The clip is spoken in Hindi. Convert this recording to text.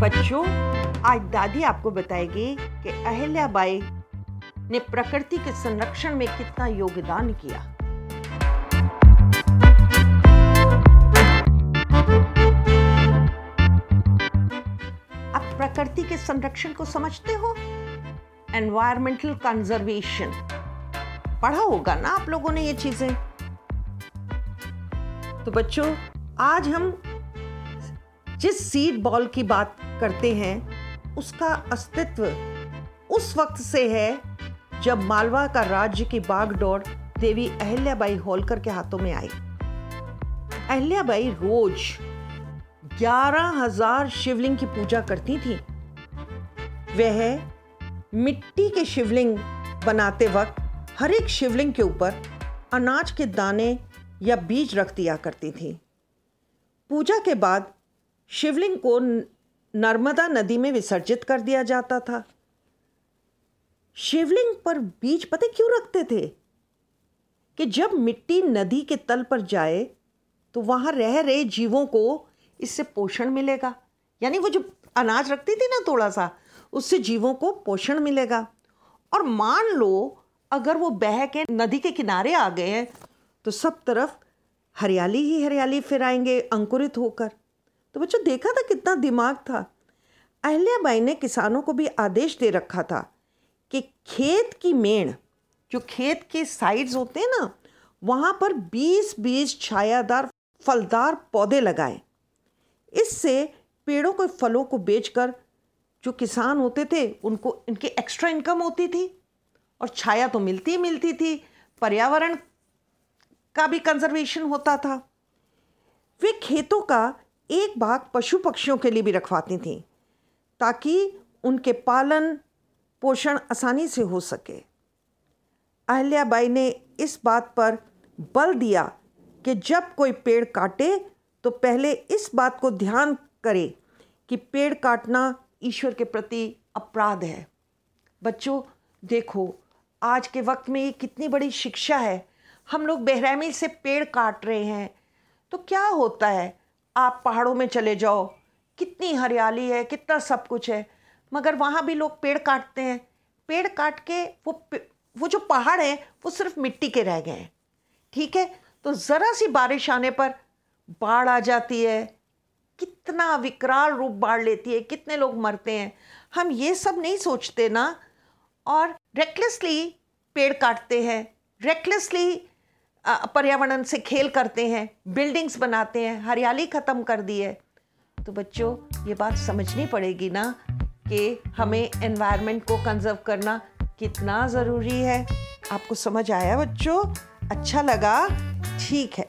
बच्चों, आज दादी आपको बताएगी कि अहिल्याबाई ने प्रकृति के संरक्षण में कितना योगदान किया। आप प्रकृति के संरक्षण को समझते हो? एनवायरमेंटल कंजर्वेशन पढ़ा होगा ना आप लोगों ने ये चीज़ें? तो बच्चों, आज हम जिस सीड बॉल की बात करते हैं, उसका अस्तित्व उस वक्त से है जब मालवा का राज्य की बागडोर देवी अहिल्याबाई होलकर के हाथों में आई। अहिल्याबाई रोज ग्यारह हज़ार शिवलिंग की पूजा करती थी। वह मिट्टी के शिवलिंग बनाते वक्त हर एक शिवलिंग के ऊपर अनाज के दाने या बीज रख दिया करती थी। पूजा के बाद शिवलिंग को नर्मदा नदी में विसर्जित कर दिया जाता था। शिवलिंग पर बीज पते क्यों रखते थे? कि जब मिट्टी नदी के तल पर जाए तो वहाँ रह रहे जीवों को इससे पोषण मिलेगा। यानी वो जो अनाज रखती थी ना थोड़ा सा उससे जीवों को पोषण मिलेगा। और मान लो, अगर वो बह के नदी के किनारे आ गए हैं तो सब तरफ़ हरियाली ही हरियाली फिर आएँगे अंकुरित होकर। तो बच्चों देखा था कितना दिमाग था। अहल्या अहल्याबाई ने किसानों को भी आदेश दे रखा था कि खेत की मेण, जो खेत के साइड्स होते हैं ना, वहाँ पर 20-20 छायादार फलदार पौधे लगाए। इससे पेड़ों के फलों को बेचकर जो किसान होते थे, उनको, इनकी एक्स्ट्रा इनकम होती थी और छाया तो मिलती ही मिलती थी। पर्यावरण का भी कंजर्वेशन होता था। वे खेतों का एक भाग पशु पक्षियों के लिए भी रखवाती थी, ताकि उनके पालन, पोषण आसानी से हो सके। अहल्याबाई ने इस बात पर बल दिया कि जब कोई पेड़ काटे तो पहले इस बात को ध्यान करे कि पेड़ काटना ईश्वर के प्रति अपराध है। बच्चों, देखो, आज के वक्त में ये कितनी बड़ी शिक्षा है। हम लोग बेरहमी से पेड़ काट रहे हैं तो क्या होता है? आप पहाड़ों में चले जाओ। कितनी हरियाली है, कितना सब कुछ है। मगर वहाँ भी लोग पेड़ काटते हैं। पेड़ काट के वो वो जो पहाड़ है, वो सिर्फ़ मिट्टी के रह गए हैं। ठीक है? तो ज़रा सी बारिश आने पर बाढ़ आ जाती है। कितना विकराल रूप बाढ़ लेती है, कितने लोग मरते हैं। हम ये सब नहीं सोचते ना। और रेकलेसली पेड़ काटते हैं। रेकलेसली पर्यावरण से खेल करते हैं बिल्डिंग्स बनाते हैं, हरियाली ख़त्म कर दी है। तो बच्चों, ये बात समझनी पड़ेगी ना कि हमें एनवायरनमेंट को कंजर्व करना कितना ज़रूरी है। आपको समझ आया बच्चों? अच्छा लगा? ठीक है।